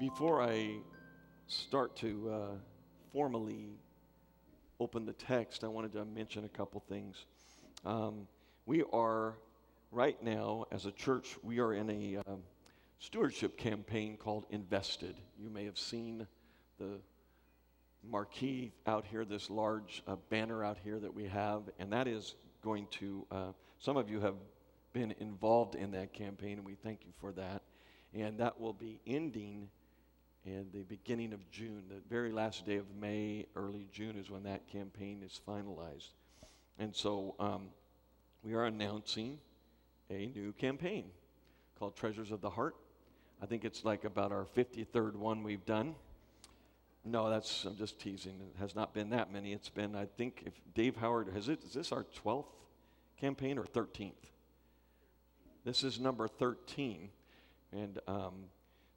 Before I start to uh, formally open the text, I wanted to mention a couple things. Um, we are right now, as a church, we are in a um, stewardship campaign called Invested. You may have seen the marquee out here, this large uh, banner out here that we have, and that is going to, uh, some of you have been involved in that campaign, and we thank you for that. And that will be ending in the beginning of June. The very last day of May, early June is when that campaign is finalized. And so um, we are announcing a new campaign called Treasures of the Heart. I think it's like about our 53rd one we've done. No, that's, I'm just teasing. It has not been that many. It's been, I think, if Dave Howard, has it, is this our 12th campaign or 13th? This is number 13. And um,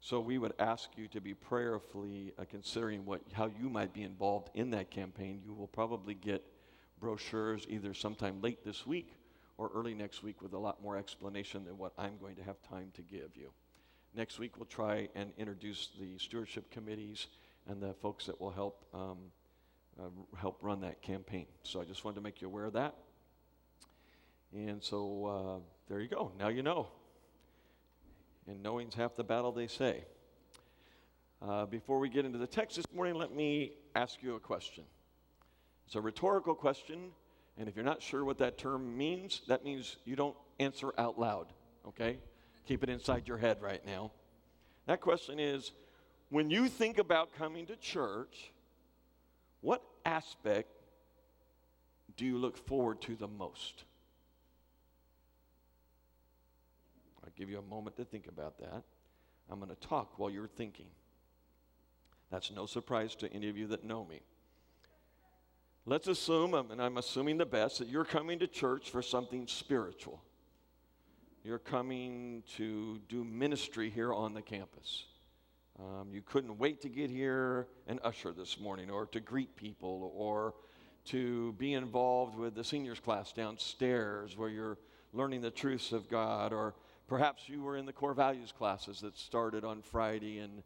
so we would ask you to be prayerfully uh, considering what, how you might be involved in that campaign. You will probably get brochures either sometime late this week or early next week with a lot more explanation than what I'm going to have time to give you. Next week, we'll try and introduce the stewardship committees and the folks that will help um, uh, help run that campaign. So I just wanted to make you aware of that. And so uh, there you go. Now you know. And knowing's half the battle, they say. Uh, before we get into the text this morning, let me ask you a question. It's a rhetorical question, and if you're not sure what that term means, that means you don't answer out loud, okay? Keep it inside your head right now. That question is when you think about coming to church, what aspect do you look forward to the most? Give you a moment to think about that. I'm going to talk while you're thinking. That's no surprise to any of you that know me. Let's assume, and I'm assuming the best, that you're coming to church for something spiritual. You're coming to do ministry here on the campus. Um, you couldn't wait to get here and usher this morning, or to greet people, or to be involved with the seniors class downstairs where you're learning the truths of God, or perhaps you were in the core values classes that started on Friday and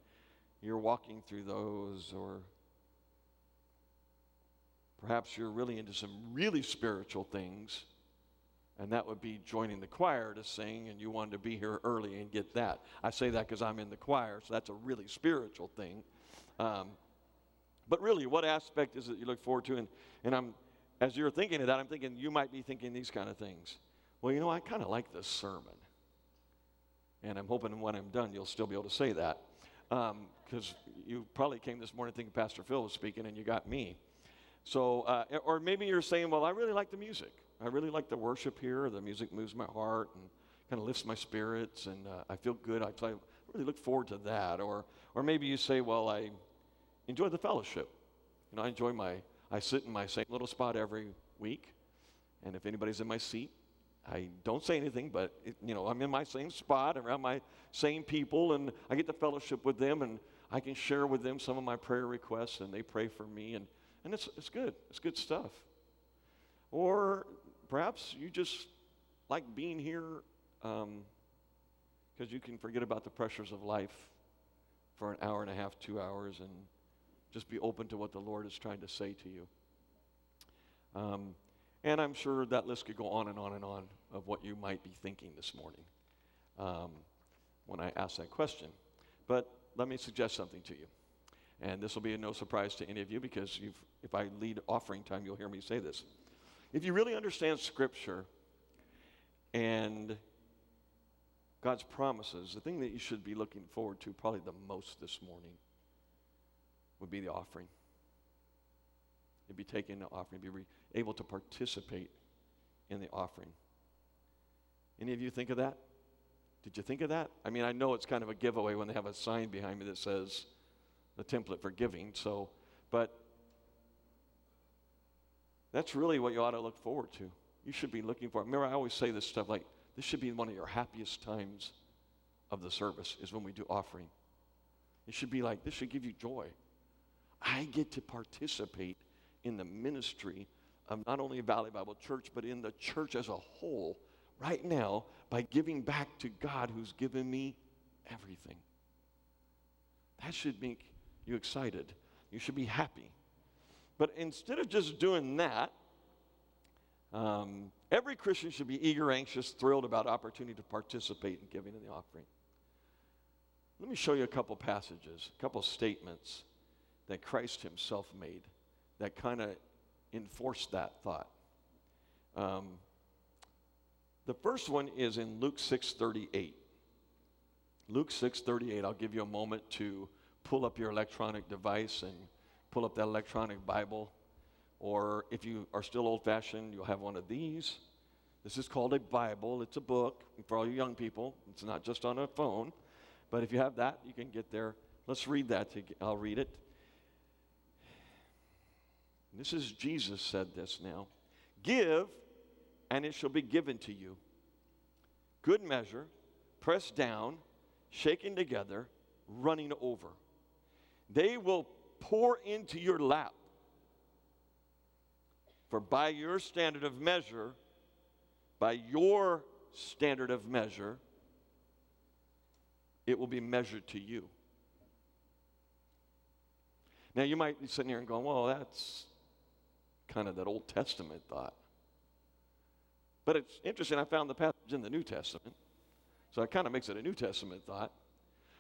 you're walking through those, or perhaps you're really into some really spiritual things and that would be joining the choir to sing, and you wanted to be here early and get that. I say that because I'm in the choir, so that's a really spiritual thing. Um, but really, what aspect is it you look forward to? And, and I'm, as you're thinking of that, I'm thinking you might be thinking these kind of things. Well, you know, I kind of like this sermon. And I'm hoping when I'm done, you'll still be able to say that. Because um, you probably came this morning thinking Pastor Phil was speaking, and you got me. So, uh, or maybe you're saying, well, I really like the music. I really like the worship here. The music moves my heart and kind of lifts my spirits, and uh, I feel good. I, I really look forward to that. Or, or maybe you say, well, I enjoy the fellowship. You know, I enjoy my, I sit in my same little spot every week, and if anybody's in my seat, I don't say anything, but it, you know, I'm in my same spot around my same people, and I get to fellowship with them, and I can share with them some of my prayer requests, and they pray for me, and, and it's, it's good. It's good stuff. Or perhaps you just like being here because um, you can forget about the pressures of life for an hour and a half, two hours, and just be open to what the Lord is trying to say to you. Um, and I'm sure that list could go on and on and on of what you might be thinking this morning um, when I ask that question. But let me suggest something to you. And this will be no surprise to any of you because if I lead offering time, you'll hear me say this. If you really understand Scripture and God's promises, the thing that you should be looking forward to probably the most this morning would be the offering. You'd be taking the offering, be re- able to participate in the offering. Any of you think of that? Did you think of that? I mean, I know it's kind of a giveaway when they have a sign behind me that says the template for giving. So, but that's really what you ought to look forward to. You should be looking for. Remember, I always say this stuff like this should be one of your happiest times of the service is when we do offering. It should be like this should give you joy. I get to participate in the ministry of not only Valley Bible Church, but in the church as a whole right now by giving back to God who's given me everything. That should make you excited. You should be happy. But instead of just doing that, um, every Christian should be eager, anxious, thrilled about opportunity to participate in giving in the offering. Let me show you a couple passages, a couple statements that Christ himself made that kind of enforce that thought. Um, the first one is in Luke 6:38. Luke 6:38. I'll give you a moment to pull up your electronic device and pull up that electronic Bible. Or if you are still old fashioned, you'll have one of these. This is called a Bible. It's a book for all you young people. It's not just on a phone. But if you have that, you can get there. Let's read that. I'll read it. This is Jesus said this now. Give, and it shall be given to you. Good measure, pressed down, shaken together, running over. They will pour into your lap. For by your standard of measure, by your standard of measure, it will be measured to you. Now, you might be sitting here and going, well, that's kind of that Old Testament thought. But it's interesting, I found the passage in the New Testament. So it kind of makes it a New Testament thought.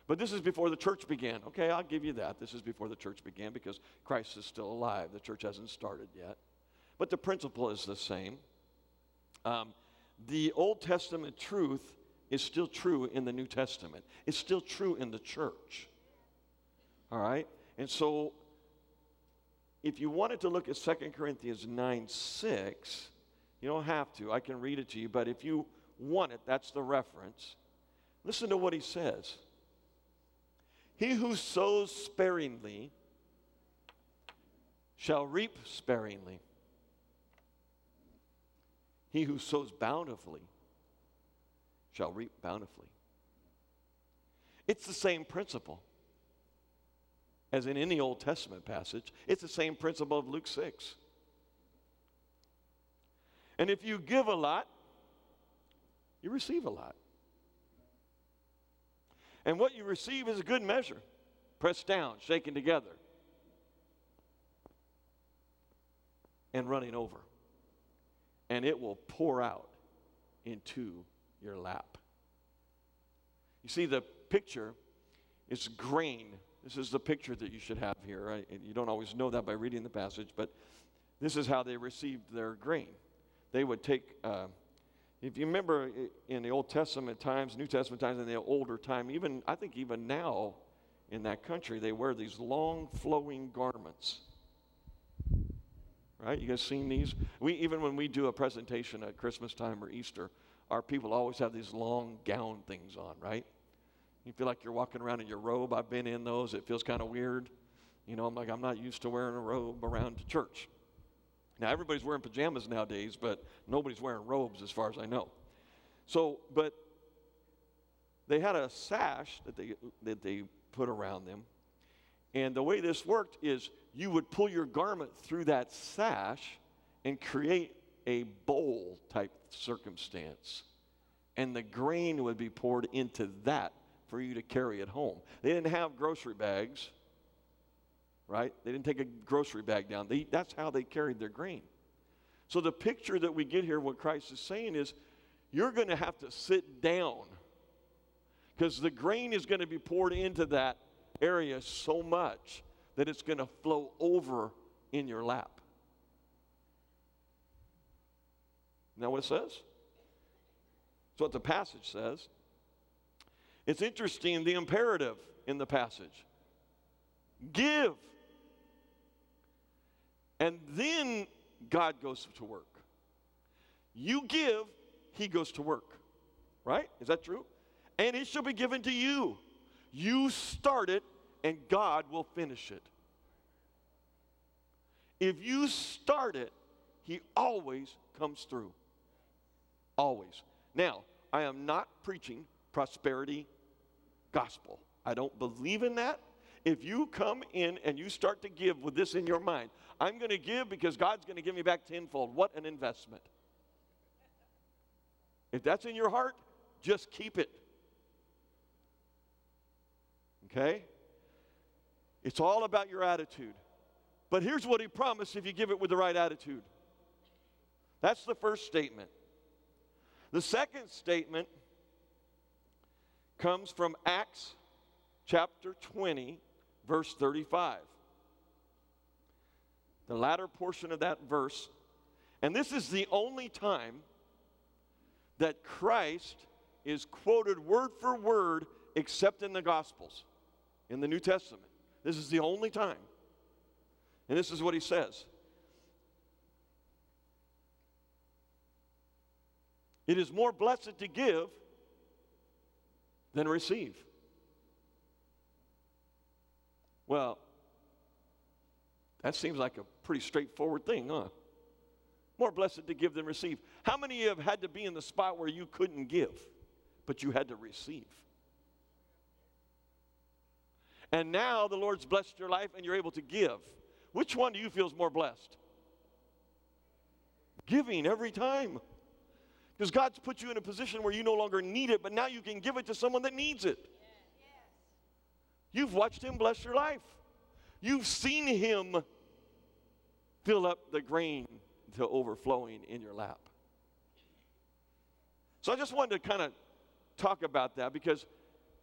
But this is before the church began. Okay, I'll give you that. This is before the church began because Christ is still alive. The church hasn't started yet. But the principle is the same. Um, the Old Testament truth is still true in the New Testament, it's still true in the church. All right? And so if you wanted to look at 2 Corinthians 9 6, you don't have to. I can read it to you, but if you want it, that's the reference. Listen to what he says. He who sows sparingly shall reap sparingly. He who sows bountifully shall reap bountifully. It's the same principle as in any Old Testament passage. It's the same principle of Luke 6. And if you give a lot, you receive a lot. And what you receive is a good measure, pressed down, shaken together, and running over. And it will pour out into your lap. You see, the picture is grain this is the picture that you should have here. You don't always know that by reading the passage, but this is how they received their grain. They would take, uh, if you remember in the Old Testament times, New Testament times, in the older time, even I think even now in that country, they wear these long flowing garments. Right? You guys seen these? We even when we do a presentation at Christmas time or Easter, our people always have these long gown things on, right? You feel like you're walking around in your robe. I've been in those. It feels kind of weird. You know, I'm like, I'm not used to wearing a robe around to church. Now, everybody's wearing pajamas nowadays, but nobody's wearing robes as far as I know. So, but they had a sash that they, that they put around them. And the way this worked is you would pull your garment through that sash and create a bowl type circumstance. And the grain would be poured into that for you to carry it home. They didn't have grocery bags, right? They didn't take a grocery bag down. They, that's how they carried their grain. So the picture that we get here, what Christ is saying is, you're going to have to sit down because the grain is going to be poured into that area so much that it's going to flow over in your lap. Now, what it says? That's what the passage says. It's interesting the imperative in the passage give. And then God goes to work. You give, He goes to work. Right? Is that true? And it shall be given to you. You start it, and God will finish it. If you start it, He always comes through. Always. Now, I am not preaching prosperity gospel. I don't believe in that. If you come in and you start to give with this in your mind, I'm going to give because God's going to give me back tenfold. What an investment. If that's in your heart, just keep it. Okay? It's all about your attitude. But here's what he promised if you give it with the right attitude. That's the first statement. The second statement comes from Acts chapter 20, verse 35. The latter portion of that verse. And this is the only time that Christ is quoted word for word except in the Gospels, in the New Testament. This is the only time. And this is what he says It is more blessed to give than receive. Well, that seems like a pretty straightforward thing, huh? More blessed to give than receive. How many of you have had to be in the spot where you couldn't give, but you had to receive? And now the Lord's blessed your life and you're able to give. Which one do you feel is more blessed? Giving every time. Because God's put you in a position where you no longer need it, but now you can give it to someone that needs it. You've watched Him bless your life. You've seen Him fill up the grain to overflowing in your lap. So I just wanted to kind of talk about that because,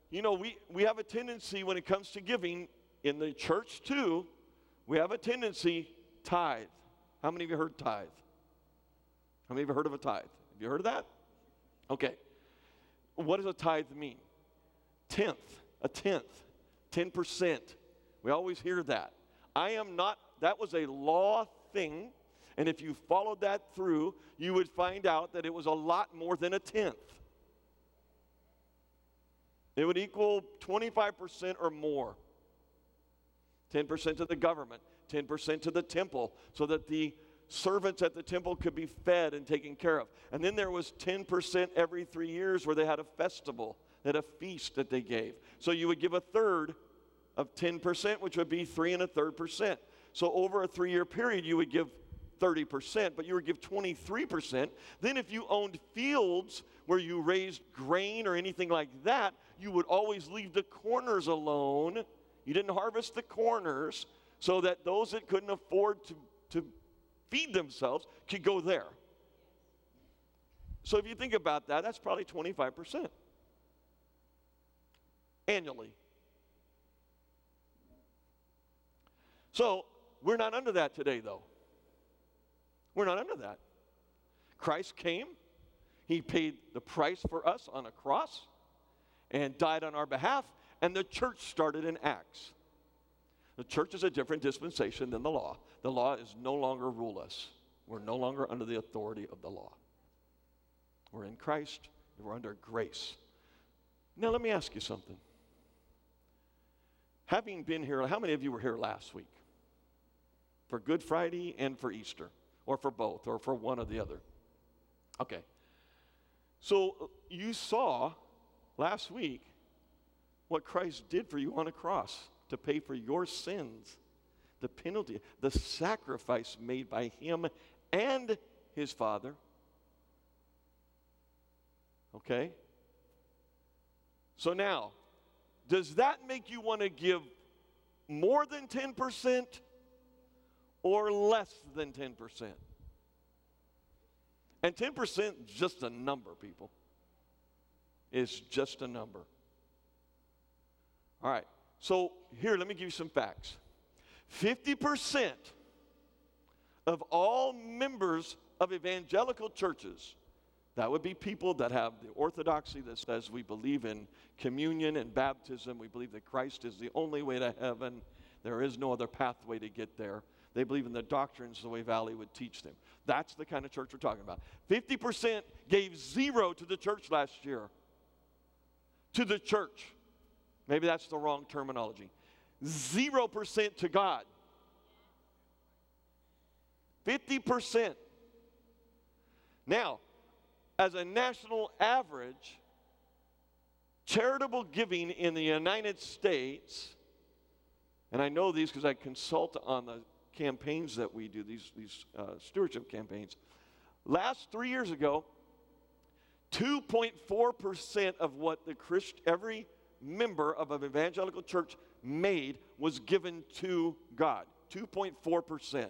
you know, we, we have a tendency when it comes to giving in the church too, we have a tendency tithe. How many of you heard tithe? How many of you heard of a tithe? Have you heard of that? Okay. What does a tithe mean? Tenth, a tenth, 10%. We always hear that. I am not, that was a law thing. And if you followed that through, you would find out that it was a lot more than a tenth. It would equal 25% or more. 10% to the government, 10% to the temple, so that the servants at the temple could be fed and taken care of. And then there was 10% every three years where they had a festival, they had a feast that they gave. So you would give a third of 10%, which would be three and a third percent. So over a three year period, you would give 30%, but you would give 23%. Then if you owned fields where you raised grain or anything like that, you would always leave the corners alone. You didn't harvest the corners so that those that couldn't afford to, to feed themselves could go there. So if you think about that, that's probably 25% annually. So we're not under that today, though. We're not under that. Christ came, He paid the price for us on a cross and died on our behalf, and the church started in Acts. The church is a different dispensation than the law. The law is no longer rule us. We're no longer under the authority of the law. We're in Christ, we're under grace. Now, let me ask you something. Having been here, how many of you were here last week? For Good Friday and for Easter, or for both, or for one or the other? Okay. So you saw last week what Christ did for you on a cross to pay for your sins, the penalty, the sacrifice made by him and his Father. Okay? So now, does that make you want to give more than 10% or less than 10%? And 10% is just a number, people. It's just a number. All right. So, here, let me give you some facts 50% of all members of evangelical churches, that would be people that have the orthodoxy that says we believe in communion and baptism, we believe that Christ is the only way to heaven, there is no other pathway to get there. They believe in the doctrines the way Valley would teach them. That's the kind of church we're talking about. 50% gave zero to the church last year. To the church. Maybe that's the wrong terminology. 0% to God. 50%. Now, as a national average, charitable giving in the United States, and I know these because I consult on the campaigns that we do, these, these uh, stewardship campaigns. Last three years ago, 2.4% of what the Christ, every member of an evangelical church made was given to God 2.4%.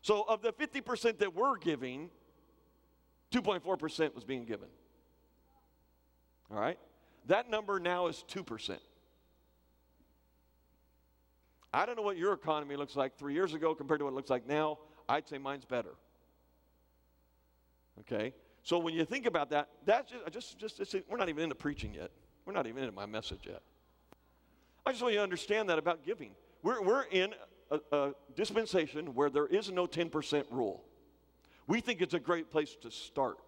So, of the 50% that we're giving, 2.4% was being given. All right? That number now is 2%. I don't know what your economy looks like three years ago compared to what it looks like now. I'd say mine's better. Okay? So when you think about that, that's just, just, just, we're not even into preaching yet. We're not even in my message yet. I just want you to understand that about giving. We're, we're in a, a dispensation where there is no 10% rule. We think it's a great place to start.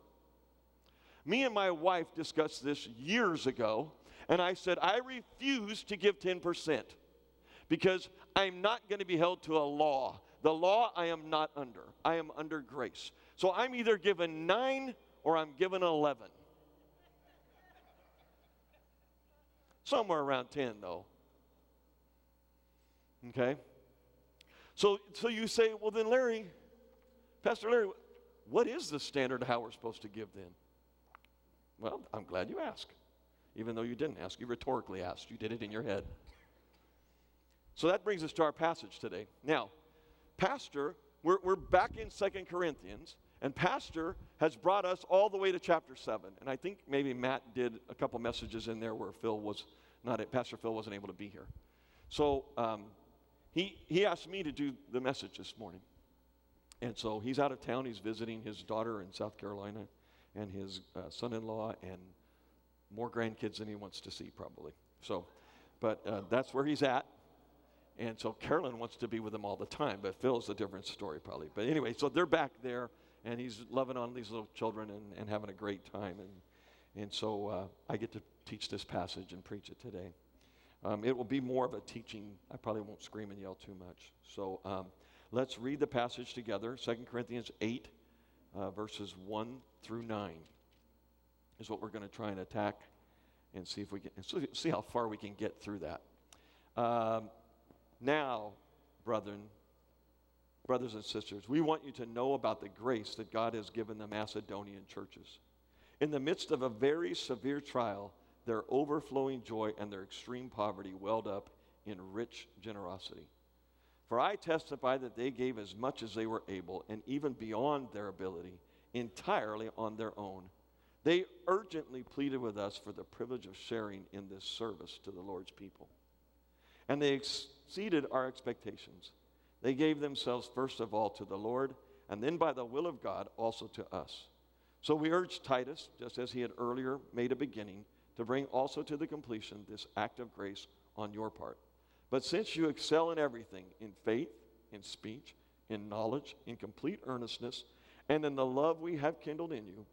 Me and my wife discussed this years ago, and I said, I refuse to give 10% because I'm not going to be held to a law. The law I am not under, I am under grace. So I'm either given nine or I'm given 11. Somewhere around 10, though. Okay? So, so you say, well, then, Larry, Pastor Larry, what is the standard of how we're supposed to give then? Well, I'm glad you asked. Even though you didn't ask, you rhetorically asked. You did it in your head. So that brings us to our passage today. Now, Pastor, we're, we're back in Second Corinthians, and Pastor has brought us all the way to chapter 7. And I think maybe Matt did a couple messages in there where Phil was not, Pastor Phil wasn't able to be here. So um, he, he asked me to do the message this morning. And so he's out of town. He's visiting his daughter in South Carolina and his uh, son in law and more grandkids than he wants to see, probably. So, but uh, that's where he's at. And so Carolyn wants to be with him all the time, but Phil's a different story, probably. But anyway, so they're back there, and he's loving on these little children and, and having a great time. And, and so uh, I get to teach this passage and preach it today. Um, it will be more of a teaching. I probably won't scream and yell too much. So um, let's read the passage together. 2 Corinthians 8, uh, verses 1 through 9 is what we're going to try and attack and see if we can see how far we can get through that. Um, now, brethren, brothers and sisters, we want you to know about the grace that God has given the Macedonian churches. In the midst of a very severe trial, their overflowing joy and their extreme poverty welled up in rich generosity. For I testify that they gave as much as they were able, and even beyond their ability, entirely on their own. They urgently pleaded with us for the privilege of sharing in this service to the Lord's people. And they exceeded our expectations. They gave themselves first of all to the Lord, and then by the will of God also to us. So we urge Titus, just as he had earlier made a beginning, to bring also to the completion this act of grace on your part. But since you excel in everything, in faith, in speech, in knowledge, in complete earnestness, and in the love we have kindled in you,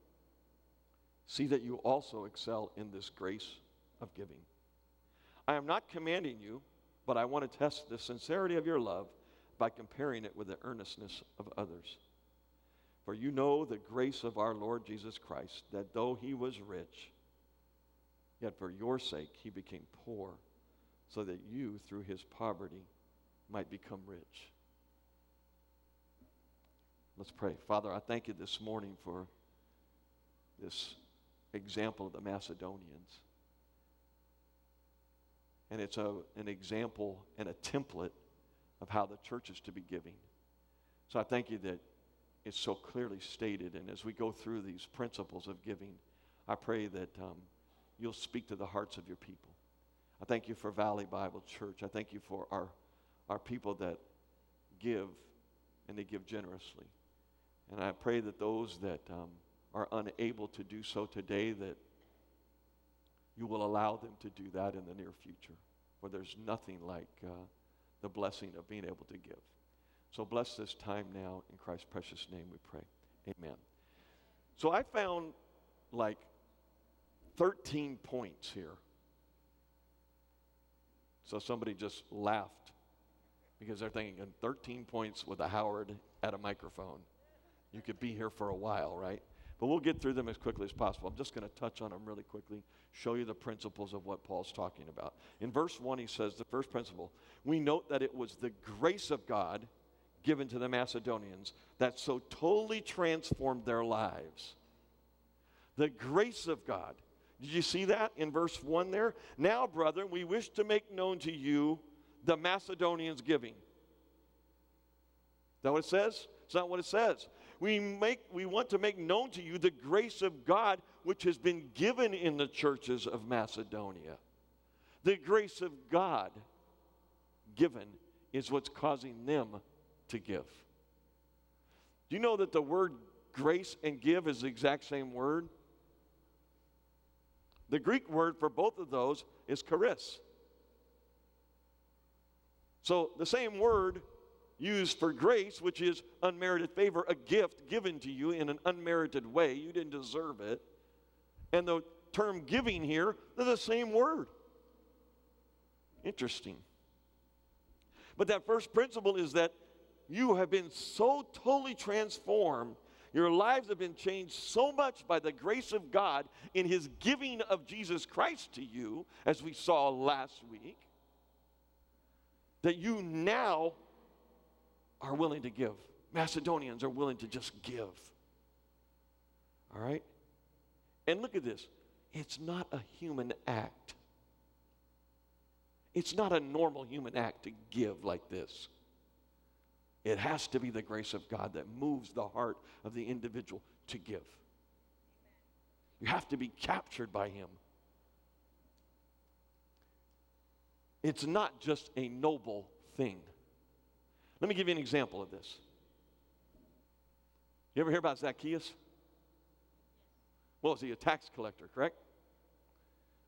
see that you also excel in this grace of giving. I am not commanding you, but I want to test the sincerity of your love by comparing it with the earnestness of others. For you know the grace of our Lord Jesus Christ, that though he was rich, yet for your sake he became poor, so that you, through his poverty, might become rich. Let's pray. Father, I thank you this morning for this example of the Macedonians. And it's a, an example and a template of how the church is to be giving. So I thank you that it's so clearly stated. And as we go through these principles of giving, I pray that um, you'll speak to the hearts of your people. I thank you for Valley Bible Church. I thank you for our, our people that give and they give generously. And I pray that those that um, are unable to do so today, that you will allow them to do that in the near future, where there's nothing like uh, the blessing of being able to give. So bless this time now. In Christ's precious name we pray. Amen. So I found like 13 points here. So somebody just laughed because they're thinking 13 points with a Howard at a microphone. You could be here for a while, right? But we'll get through them as quickly as possible. I'm just going to touch on them really quickly, show you the principles of what Paul's talking about. In verse 1, he says the first principle we note that it was the grace of God given to the Macedonians that so totally transformed their lives. The grace of God Did you see that in verse 1 there? Now, brethren, we wish to make known to you the Macedonians' giving. Is that what it says? It's not what it says. We, make, we want to make known to you the grace of God which has been given in the churches of Macedonia. The grace of God given is what's causing them to give. Do you know that the word grace and give is the exact same word? The Greek word for both of those is charis. So the same word used for grace, which is unmerited favor, a gift given to you in an unmerited way. You didn't deserve it. And the term giving here, they're the same word. Interesting. But that first principle is that you have been so totally transformed. Your lives have been changed so much by the grace of God in His giving of Jesus Christ to you, as we saw last week, that you now are willing to give. Macedonians are willing to just give. All right? And look at this it's not a human act. It's not a normal human act to give like this. It has to be the grace of God that moves the heart of the individual to give. You have to be captured by Him. It's not just a noble thing. Let me give you an example of this. You ever hear about Zacchaeus? Well, was he a tax collector, correct?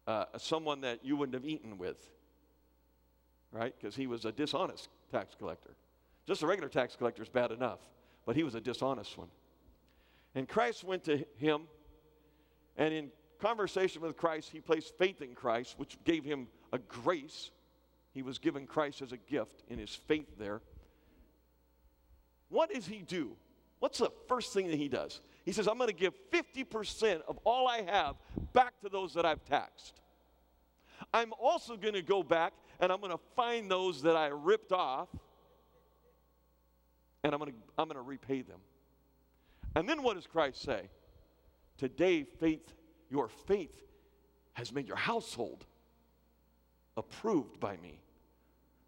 Uh, someone that you wouldn't have eaten with, right? Because he was a dishonest tax collector. Just a regular tax collector is bad enough, but he was a dishonest one. And Christ went to him, and in conversation with Christ, he placed faith in Christ, which gave him a grace. He was given Christ as a gift in his faith there. What does he do? What's the first thing that he does? He says, I'm going to give 50% of all I have back to those that I've taxed. I'm also going to go back and I'm going to find those that I ripped off and I'm going to, I'm going to repay them. And then what does Christ say? Today, faith, your faith has made your household approved by me.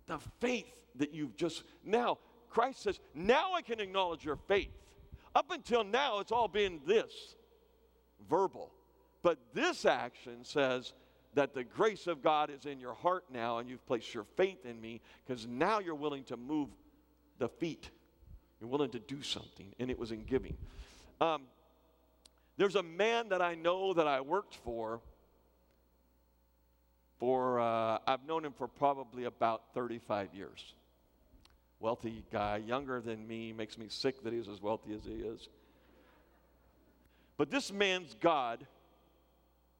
The faith that you've just, now, Christ says, now I can acknowledge your faith. Up until now, it's all been this verbal. But this action says that the grace of God is in your heart now, and you've placed your faith in me because now you're willing to move the feet. You're willing to do something, and it was in giving. Um, there's a man that I know that I worked for. For uh, I've known him for probably about 35 years wealthy guy, younger than me, makes me sick that he's as wealthy as he is. But this man's God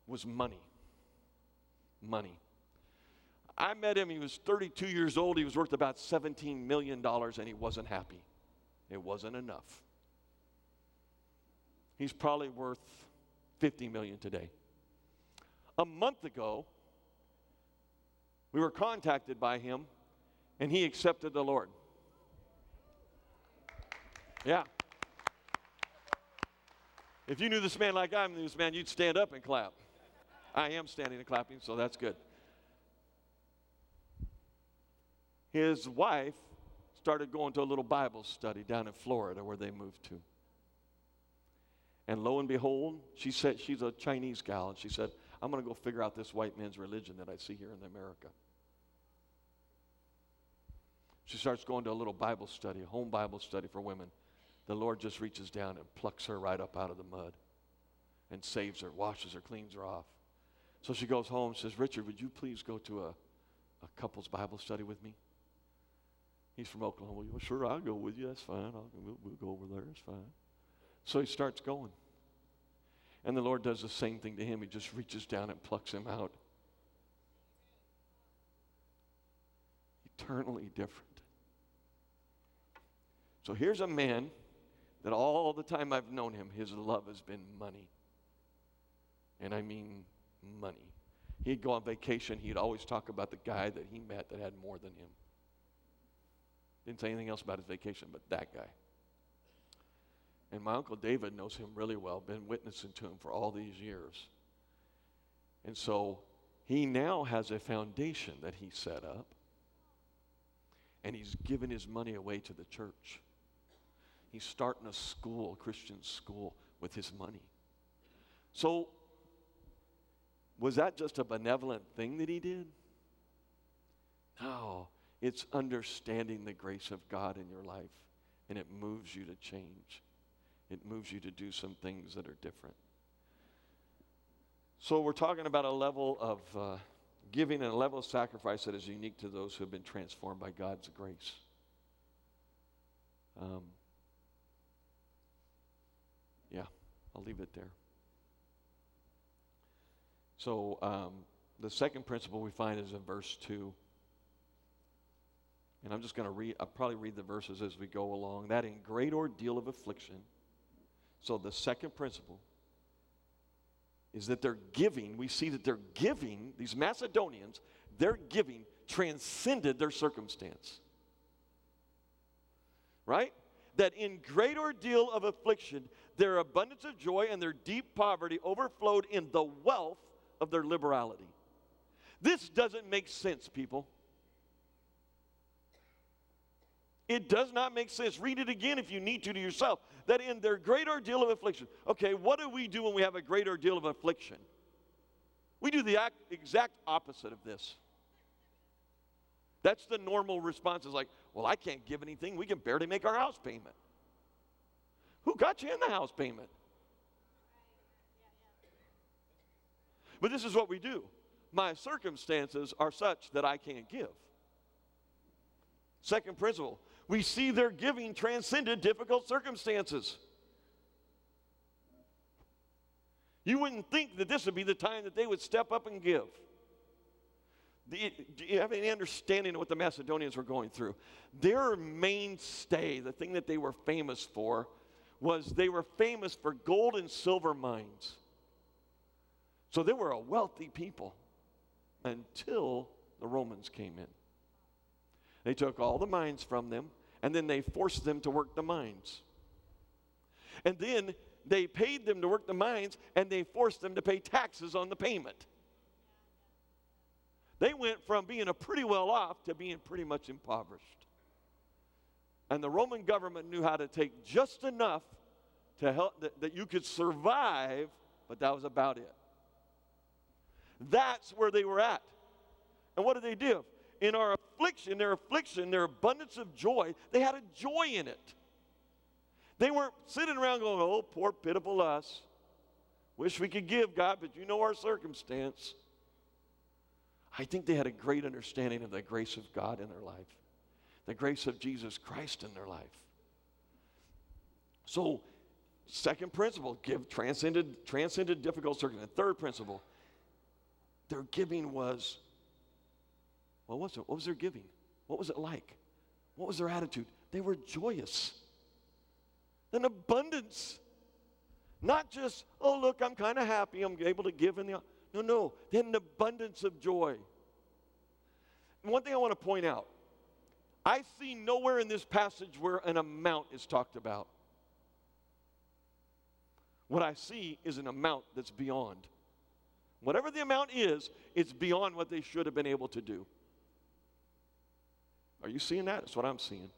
was money. Money. I met him, he was 32 years old, he was worth about $17 million, and he wasn't happy. It wasn't enough. He's probably worth 50 million today. A month ago, we were contacted by him, and he accepted the Lord. Yeah. If you knew this man like I knew this man, you'd stand up and clap. I am standing and clapping, so that's good. His wife started going to a little Bible study down in Florida where they moved to. And lo and behold, she said she's a Chinese gal, and she said, I'm going to go figure out this white man's religion that I see here in America. She starts going to a little Bible study, a home Bible study for women the Lord just reaches down and plucks her right up out of the mud and saves her, washes her, cleans her off. So she goes home and says, Richard, would you please go to a, a couple's Bible study with me? He's from Oklahoma. Well, sure, I'll go with you. That's fine. I'll, we'll, we'll go over there. It's fine. So he starts going. And the Lord does the same thing to him. He just reaches down and plucks him out. Eternally different. So here's a man that all the time I've known him, his love has been money. And I mean money. He'd go on vacation, he'd always talk about the guy that he met that had more than him. Didn't say anything else about his vacation, but that guy. And my Uncle David knows him really well, been witnessing to him for all these years. And so he now has a foundation that he set up, and he's given his money away to the church. He's starting a school, a Christian school, with his money. So, was that just a benevolent thing that he did? No, it's understanding the grace of God in your life, and it moves you to change. It moves you to do some things that are different. So, we're talking about a level of uh, giving and a level of sacrifice that is unique to those who have been transformed by God's grace. Um, yeah, I'll leave it there. So, um, the second principle we find is in verse 2. And I'm just going to read, I'll probably read the verses as we go along. That in great ordeal of affliction. So, the second principle is that they're giving, we see that they're giving, these Macedonians, their giving transcended their circumstance. Right? That in great ordeal of affliction, their abundance of joy and their deep poverty overflowed in the wealth of their liberality. This doesn't make sense, people. It does not make sense. Read it again if you need to to yourself. That in their great ordeal of affliction. Okay, what do we do when we have a great ordeal of affliction? We do the exact opposite of this. That's the normal response is like, well, I can't give anything. We can barely make our house payment. Who got you in the house payment? But this is what we do. My circumstances are such that I can't give. Second principle we see their giving transcended difficult circumstances. You wouldn't think that this would be the time that they would step up and give. Do you, do you have any understanding of what the Macedonians were going through? Their mainstay, the thing that they were famous for, was they were famous for gold and silver mines. So they were a wealthy people until the Romans came in. They took all the mines from them, and then they forced them to work the mines. And then they paid them to work the mines, and they forced them to pay taxes on the payment. They went from being a pretty well off to being pretty much impoverished. And the Roman government knew how to take just enough to help that, that you could survive, but that was about it. That's where they were at. And what did they do? in our affliction, their affliction, their abundance of joy, they had a joy in it. They weren't sitting around going, oh, poor, pitiful us. Wish we could give, God, but you know our circumstance. I think they had a great understanding of the grace of God in their life, the grace of Jesus Christ in their life. So, second principle, give transcended, transcended difficult circumstances. Third principle, their giving was what was it? What was their giving? What was it like? What was their attitude? They were joyous. An abundance. Not just, oh, look, I'm kind of happy. I'm able to give in the. No, no. They had an abundance of joy. And one thing I want to point out I see nowhere in this passage where an amount is talked about. What I see is an amount that's beyond. Whatever the amount is, it's beyond what they should have been able to do. Are you seeing that? That's what I'm seeing.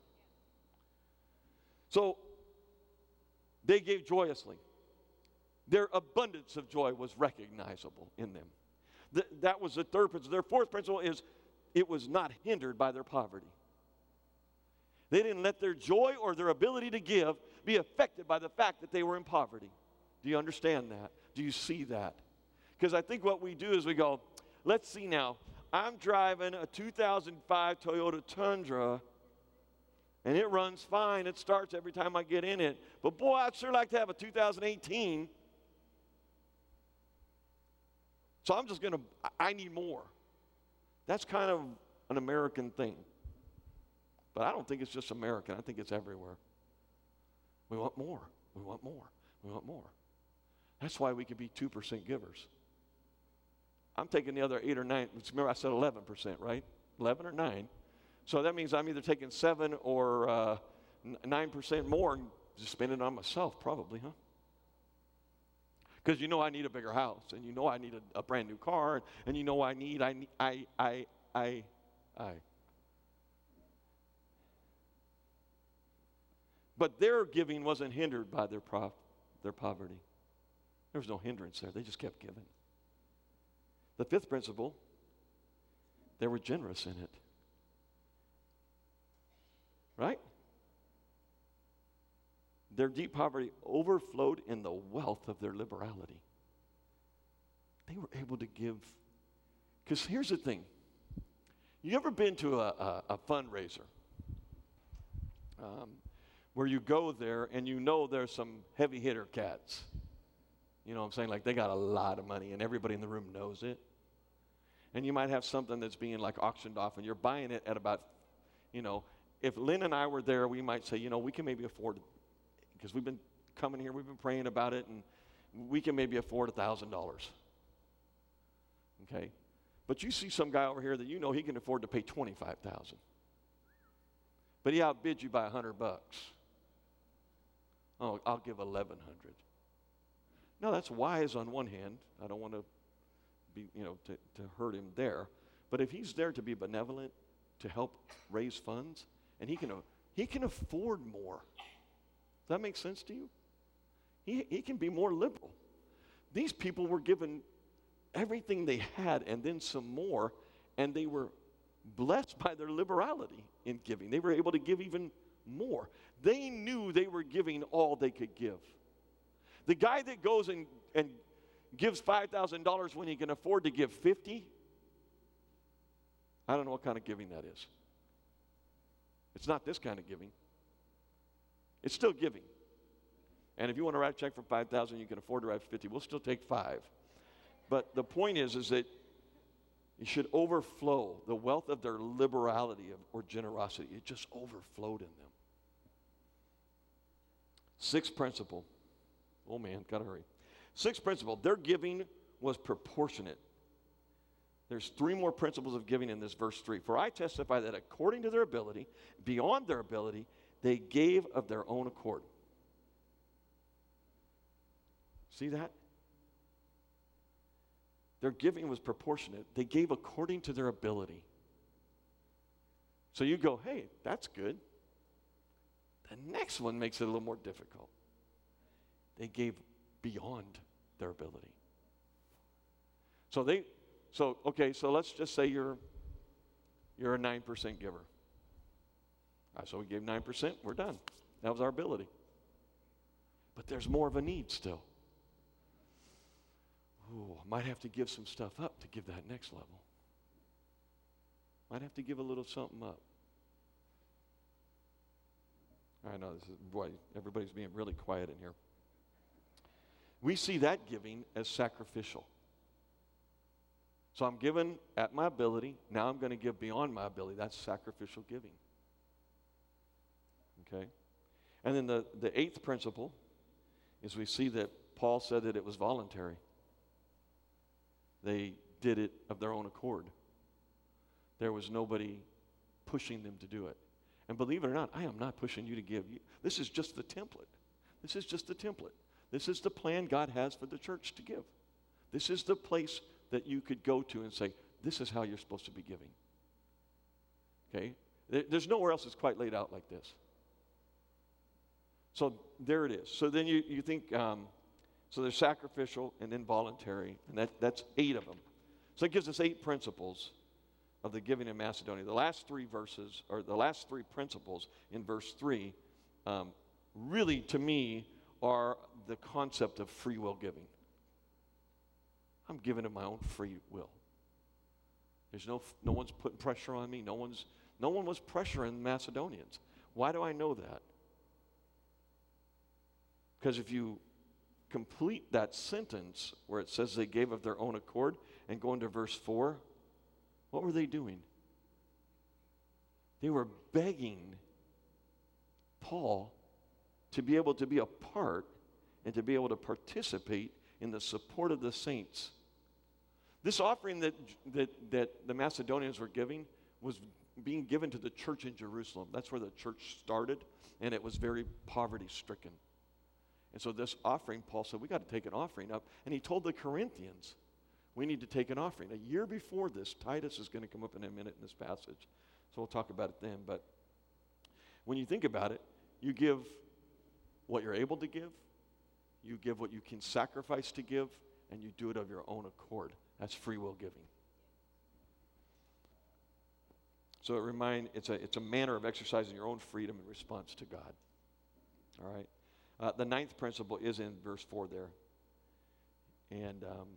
So they gave joyously. Their abundance of joy was recognizable in them. Th- that was the third principle. Their fourth principle is it was not hindered by their poverty. They didn't let their joy or their ability to give be affected by the fact that they were in poverty. Do you understand that? Do you see that? Because I think what we do is we go, let's see now, I'm driving a 2005 Toyota Tundra and it runs fine. It starts every time I get in it. But boy, I'd sure like to have a 2018. So I'm just going to, I need more. That's kind of an American thing. But I don't think it's just American, I think it's everywhere. We want more. We want more. We want more. That's why we could be 2% givers. I'm taking the other eight or nine. Remember, I said 11%, right? 11 or 9. So that means I'm either taking 7 or uh, 9% more and just spending it on myself, probably, huh? Because you know I need a bigger house, and you know I need a, a brand new car, and you know I need, I, I, I, I, I. But their giving wasn't hindered by their, prof, their poverty. There was no hindrance there. They just kept giving. The fifth principle, they were generous in it. Right? Their deep poverty overflowed in the wealth of their liberality. They were able to give. Because here's the thing you ever been to a, a, a fundraiser um, where you go there and you know there's some heavy hitter cats? You know what I'm saying? Like they got a lot of money and everybody in the room knows it. And you might have something that's being like auctioned off and you're buying it at about, you know, if Lynn and I were there, we might say, you know, we can maybe afford because we've been coming here, we've been praying about it, and we can maybe afford a $1,000. Okay? But you see some guy over here that you know he can afford to pay 25000 But he outbid you by 100 bucks. Oh, I'll give 1100 No, that's wise on one hand. I don't want to be, you know, to, to hurt him there. But if he's there to be benevolent, to help raise funds, and he can, he can afford more. Does that make sense to you? He, he can be more liberal. These people were given everything they had and then some more, and they were blessed by their liberality in giving. They were able to give even more. They knew they were giving all they could give. The guy that goes and, and gives $5,000 when he can afford to give 50, I don't know what kind of giving that is. It's not this kind of giving. It's still giving. And if you want to write a check for 5000 you can afford to write 50 We'll still take five. But the point is, is that it should overflow the wealth of their liberality or generosity. It just overflowed in them. Sixth principle. Oh man, gotta hurry. Sixth principle. Their giving was proportionate. There's three more principles of giving in this verse 3. For I testify that according to their ability, beyond their ability, they gave of their own accord. See that? Their giving was proportionate. They gave according to their ability. So you go, hey, that's good. Next one makes it a little more difficult. They gave beyond their ability. So they so okay, so let's just say you're you're a 9% giver. So we gave 9%, we're done. That was our ability. But there's more of a need still. Ooh, might have to give some stuff up to give that next level. Might have to give a little something up. I know this is, boy, everybody's being really quiet in here. We see that giving as sacrificial. So I'm given at my ability. Now I'm going to give beyond my ability. That's sacrificial giving. Okay? And then the, the eighth principle is we see that Paul said that it was voluntary. They did it of their own accord. There was nobody pushing them to do it. And believe it or not, I am not pushing you to give. This is just the template. This is just the template. This is the plan God has for the church to give. This is the place that you could go to and say, this is how you're supposed to be giving. Okay? There's nowhere else that's quite laid out like this. So there it is. So then you, you think, um, so there's sacrificial and involuntary, and that, that's eight of them. So it gives us eight principles of the giving in Macedonia. The last three verses, or the last three principles in verse three, um, really to me are the concept of free will giving. I'm giving of my own free will. There's no, no one's putting pressure on me. No one's, no one was pressuring Macedonians. Why do I know that? Because if you complete that sentence where it says they gave of their own accord and go into verse 4, what were they doing? They were begging Paul to be able to be a part and to be able to participate in the support of the saints. This offering that, that, that the Macedonians were giving was being given to the church in Jerusalem. That's where the church started, and it was very poverty stricken. And so this offering, Paul said, we got to take an offering up. And he told the Corinthians, we need to take an offering. A year before this, Titus is going to come up in a minute in this passage. So we'll talk about it then. But when you think about it, you give what you're able to give, you give what you can sacrifice to give, and you do it of your own accord. That's free will giving. So it remind it's a it's a manner of exercising your own freedom in response to God. All right. Uh, the ninth principle is in verse four there, and um,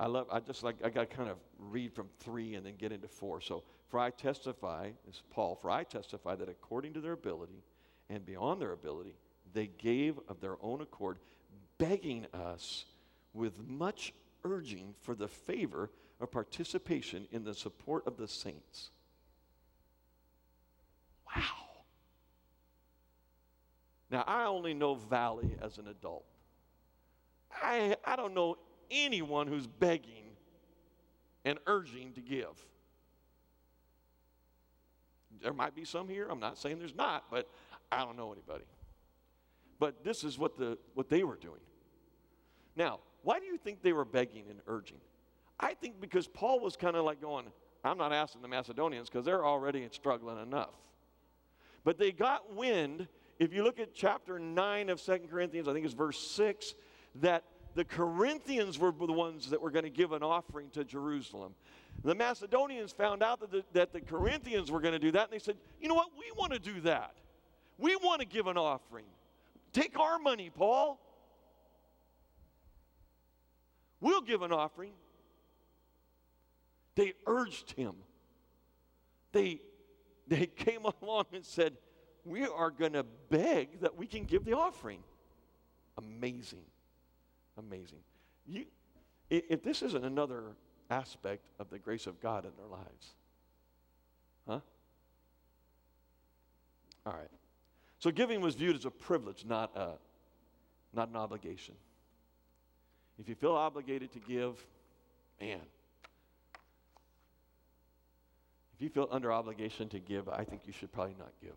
I love. I just like I got to kind of read from three and then get into four. So for I testify, this Paul. For I testify that according to their ability and beyond their ability, they gave of their own accord, begging us with much urging for the favor of participation in the support of the saints. Wow. Now, I only know Valley as an adult. I, I don't know anyone who's begging and urging to give. There might be some here. I'm not saying there's not, but I don't know anybody. But this is what, the, what they were doing. Now, why do you think they were begging and urging? I think because Paul was kind of like going, I'm not asking the Macedonians because they're already struggling enough. But they got wind, if you look at chapter 9 of Second Corinthians, I think it's verse 6, that the Corinthians were the ones that were going to give an offering to Jerusalem. The Macedonians found out that the, that the Corinthians were going to do that, and they said, You know what? We want to do that. We want to give an offering. Take our money, Paul. We'll give an offering. They urged him. They, they came along and said, We are going to beg that we can give the offering. Amazing. Amazing. You, if this isn't another aspect of the grace of God in their lives, huh? All right. So giving was viewed as a privilege, not, a, not an obligation. If you feel obligated to give, man. If you feel under obligation to give, I think you should probably not give.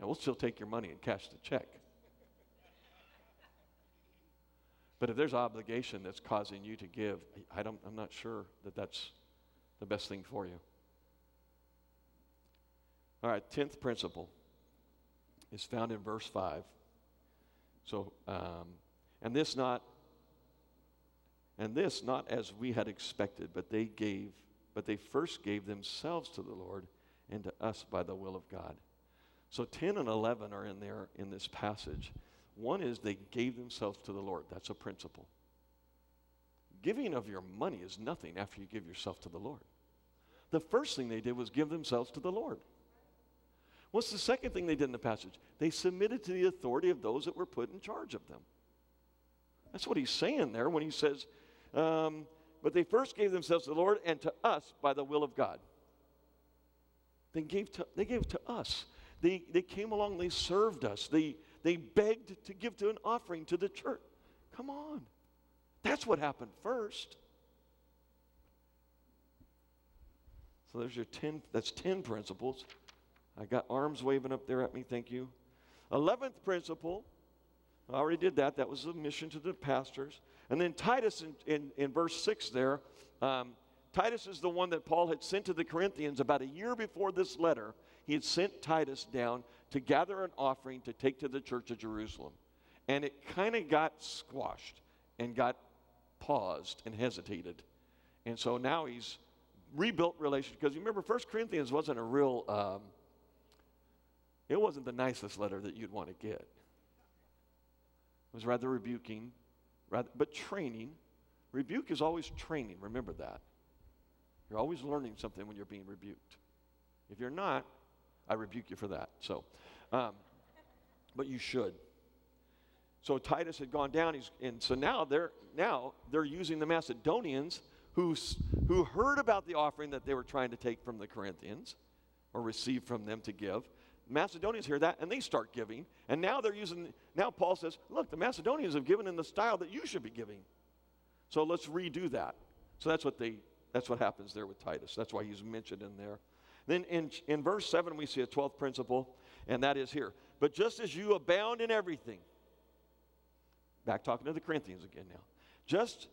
Now, we'll still take your money and cash the check. But if there's obligation that's causing you to give, I don't, I'm not sure that that's the best thing for you. All right, tenth principle is found in verse 5. So, um, and this not and this not as we had expected, but they gave, but they first gave themselves to the Lord and to us by the will of God. So 10 and 11 are in there in this passage. One is they gave themselves to the Lord. That's a principle. Giving of your money is nothing after you give yourself to the Lord. The first thing they did was give themselves to the Lord. What's the second thing they did in the passage? They submitted to the authority of those that were put in charge of them. That's what he's saying there when he says, um, but they first gave themselves to the Lord and to us by the will of God. They gave to, they gave to us. They, they came along, they served us. They, they begged to give to an offering to the church. Come on. That's what happened first. So there's your 10, that's 10 principles. I got arms waving up there at me, thank you. 11th principle I already did that. That was a mission to the pastors. And then Titus in, in, in verse 6 there, um, Titus is the one that Paul had sent to the Corinthians about a year before this letter. He had sent Titus down to gather an offering to take to the church of Jerusalem. And it kind of got squashed and got paused and hesitated. And so now he's rebuilt relations. Because you remember, First Corinthians wasn't a real, um, it wasn't the nicest letter that you'd want to get It was rather rebuking, rather, but training. Rebuke is always training. Remember that. You're always learning something when you're being rebuked. If you're not, I rebuke you for that. So, um, but you should. So Titus had gone down, he's, and so now they're now they're using the Macedonians who who heard about the offering that they were trying to take from the Corinthians or receive from them to give, Macedonians hear that and they start giving. And now they're using, now Paul says, look, the Macedonians have given in the style that you should be giving. So let's redo that. So that's what they, that's what happens there with Titus. That's why he's mentioned in there. Then in, in verse 7, we see a 12th principle. and that is here. But just as you abound in everything, back talking to the Corinthians again now, just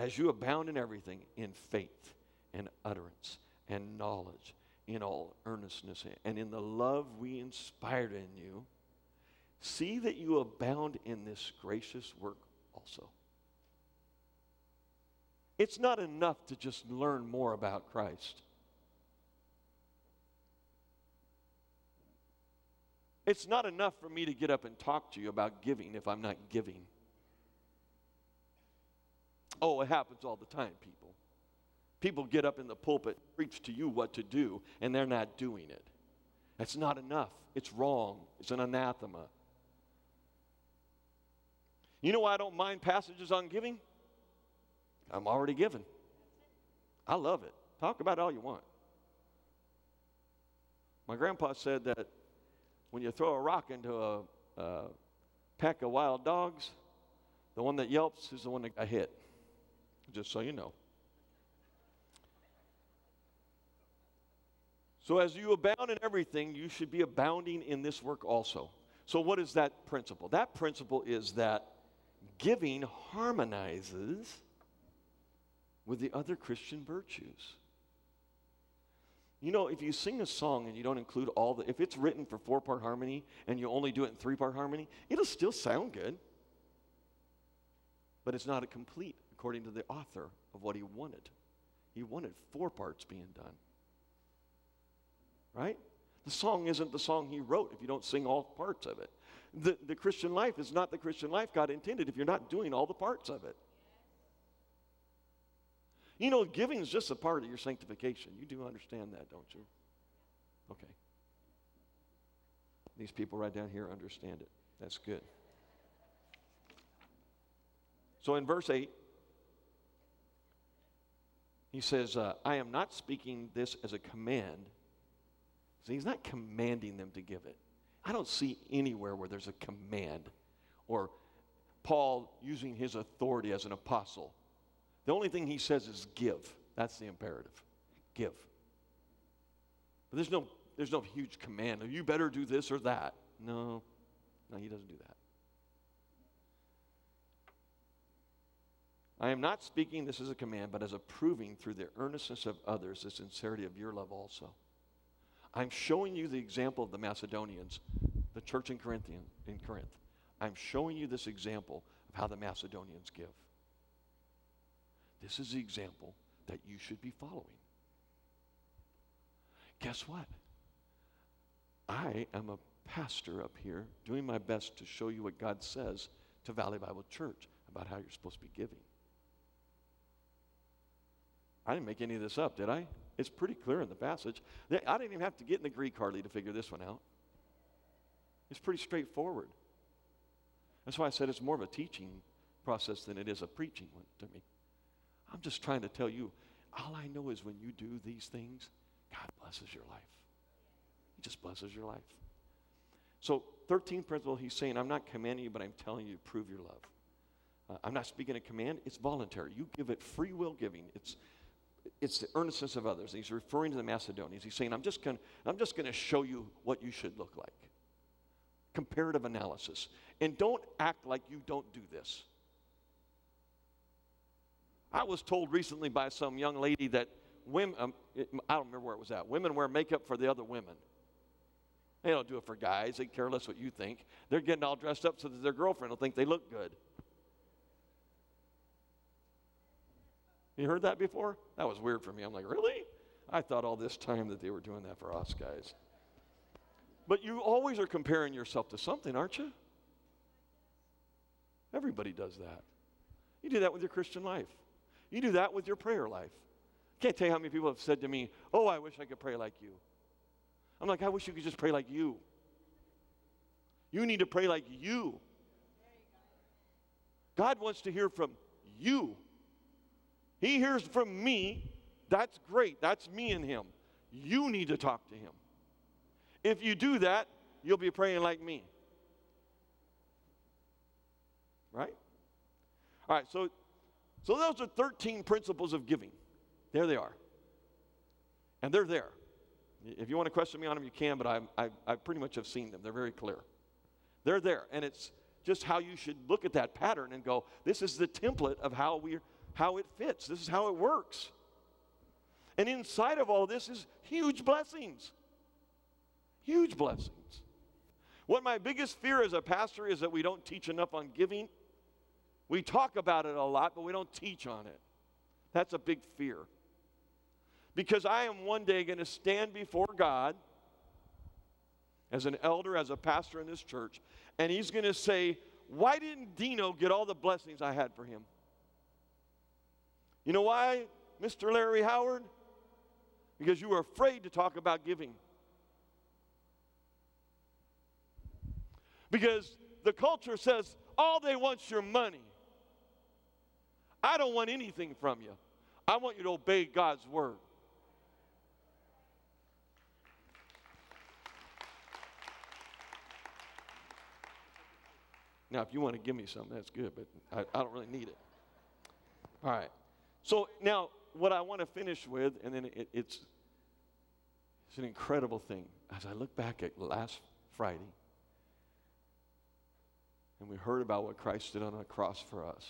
as you abound in everything, in faith and utterance and knowledge, in all earnestness, and in the love we inspired in you, see that you abound in this gracious work also. It's not enough to just learn more about Christ. It's not enough for me to get up and talk to you about giving if I'm not giving. Oh, it happens all the time, people. People get up in the pulpit, preach to you what to do, and they're not doing it. That's not enough. It's wrong. It's an anathema. You know why I don't mind passages on giving? I'm already given. I love it. Talk about all you want. My grandpa said that when you throw a rock into a, a pack of wild dogs, the one that yelps is the one that got hit. Just so you know. So, as you abound in everything, you should be abounding in this work also. So, what is that principle? That principle is that giving harmonizes with the other Christian virtues. You know, if you sing a song and you don't include all the, if it's written for four part harmony and you only do it in three part harmony, it'll still sound good. But it's not a complete according to the author of what he wanted. He wanted four parts being done. Right? The song isn't the song he wrote if you don't sing all parts of it. The, the Christian life is not the Christian life God intended if you're not doing all the parts of it. You know, giving is just a part of your sanctification. You do understand that, don't you? Okay. These people right down here understand it. That's good. So in verse 8, he says, uh, I am not speaking this as a command. See, he's not commanding them to give it. I don't see anywhere where there's a command or Paul using his authority as an apostle the only thing he says is give. That's the imperative. Give. But there's no, there's no huge command. You better do this or that. No, no, he doesn't do that. I am not speaking this as a command, but as approving through the earnestness of others the sincerity of your love also. I'm showing you the example of the Macedonians, the church in Corinthian in Corinth. I'm showing you this example of how the Macedonians give. This is the example that you should be following. Guess what? I am a pastor up here doing my best to show you what God says to Valley Bible Church about how you're supposed to be giving. I didn't make any of this up, did I? It's pretty clear in the passage. I didn't even have to get in the Greek hardly to figure this one out. It's pretty straightforward. That's why I said it's more of a teaching process than it is a preaching one to me. I'm just trying to tell you, all I know is when you do these things, God blesses your life. He just blesses your life. So, 13th principle, he's saying, I'm not commanding you, but I'm telling you to prove your love. Uh, I'm not speaking a command, it's voluntary. You give it free will giving. It's it's the earnestness of others. He's referring to the Macedonians. He's saying, I'm just going I'm just going to show you what you should look like. Comparative analysis. And don't act like you don't do this. I was told recently by some young lady that women, um, it, I don't remember where it was at, women wear makeup for the other women. They don't do it for guys. They care less what you think. They're getting all dressed up so that their girlfriend will think they look good. You heard that before? That was weird for me. I'm like, really? I thought all this time that they were doing that for us guys. But you always are comparing yourself to something, aren't you? Everybody does that. You do that with your Christian life. You do that with your prayer life. I can't tell you how many people have said to me, Oh, I wish I could pray like you. I'm like, I wish you could just pray like you. You need to pray like you. God wants to hear from you. He hears from me. That's great. That's me and him. You need to talk to him. If you do that, you'll be praying like me. Right? All right, so so those are 13 principles of giving. There they are. And they're there. If you want to question me on them, you can, but I, I, I pretty much have seen them. They're very clear. They're there. And it's just how you should look at that pattern and go, this is the template of how, we how it fits. This is how it works. And inside of all this is huge blessings. Huge blessings. What my biggest fear as a pastor is that we don't teach enough on giving. We talk about it a lot, but we don't teach on it. That's a big fear. Because I am one day going to stand before God as an elder, as a pastor in this church, and he's going to say, Why didn't Dino get all the blessings I had for him? You know why, Mr. Larry Howard? Because you were afraid to talk about giving. Because the culture says all they want is your money. I don't want anything from you. I want you to obey God's word. Now, if you want to give me something, that's good, but I, I don't really need it. All right. So now, what I want to finish with, and then it, it's, it's an incredible thing. As I look back at last Friday, and we heard about what Christ did on the cross for us,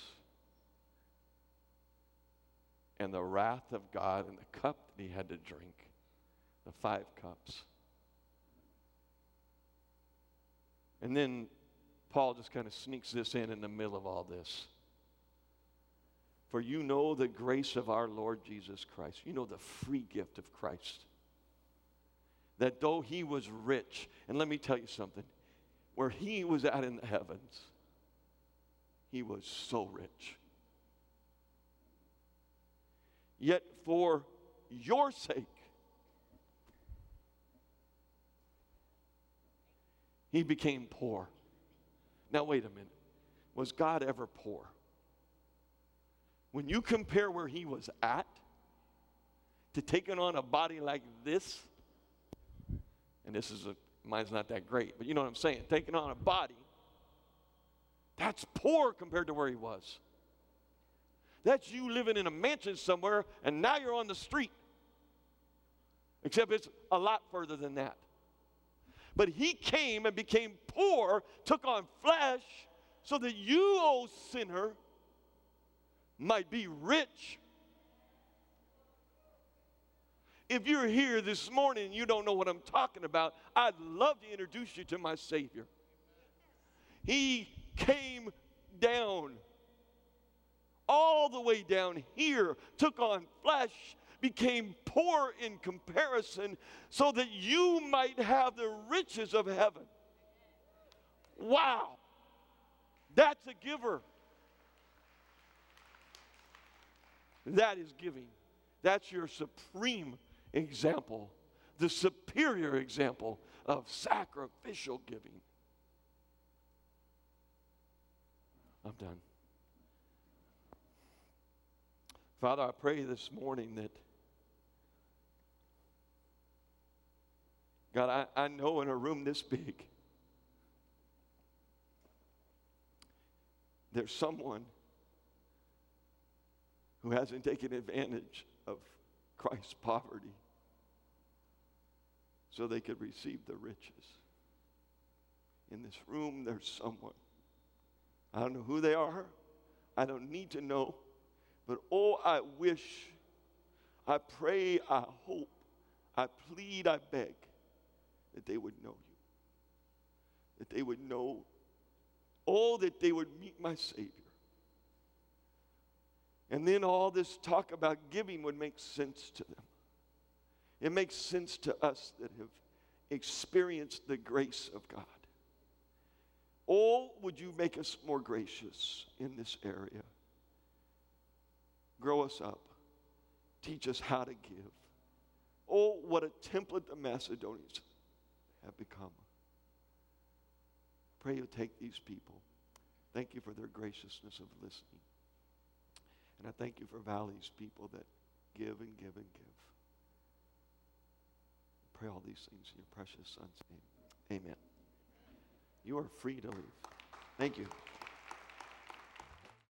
and the wrath of God and the cup that he had to drink, the five cups. And then Paul just kind of sneaks this in in the middle of all this. For you know the grace of our Lord Jesus Christ. You know the free gift of Christ. That though he was rich, and let me tell you something, where he was at in the heavens, he was so rich. Yet for your sake, he became poor now, wait a minute. Was God ever poor? When you compare where he was at to taking on a body like this, and this is a, mine's not that great, but you know what I'm saying, taking on a body, that's poor compared to where he was. That's you living in a mansion somewhere, and now you're on the street. Except it's a lot further than that. But he came and became poor, took on flesh, so that you, O sinner, might be rich. If you're here this morning and you don't know what I'm talking about, I'd love to introduce you to my Savior. He came down, all the way down here, took on flesh, became poor in comparison so that you might have the riches of heaven. Wow. That's a giver. That is giving. That's your supreme example, the superior example of sacrificial giving. I'm done. Father, I pray this morning that God, I, I know in a room this big, there's someone who hasn't taken advantage of Christ's poverty so they could receive the riches. In this room, there's someone. I don't know who they are. I don't need to know. But oh, I wish, I pray, I hope, I plead, I beg that they would know you, that they would know, oh, that they would meet my Savior. And then all this talk about giving would make sense to them. It makes sense to us that have experienced the grace of God. Oh, would you make us more gracious in this area? Grow us up. Teach us how to give. Oh, what a template the Macedonians have become. Pray you'll take these people. Thank you for their graciousness of listening. And I thank you for Valley's people that give and give and give. Pray all these things in your precious son's name. Amen. You are free to leave. Thank you.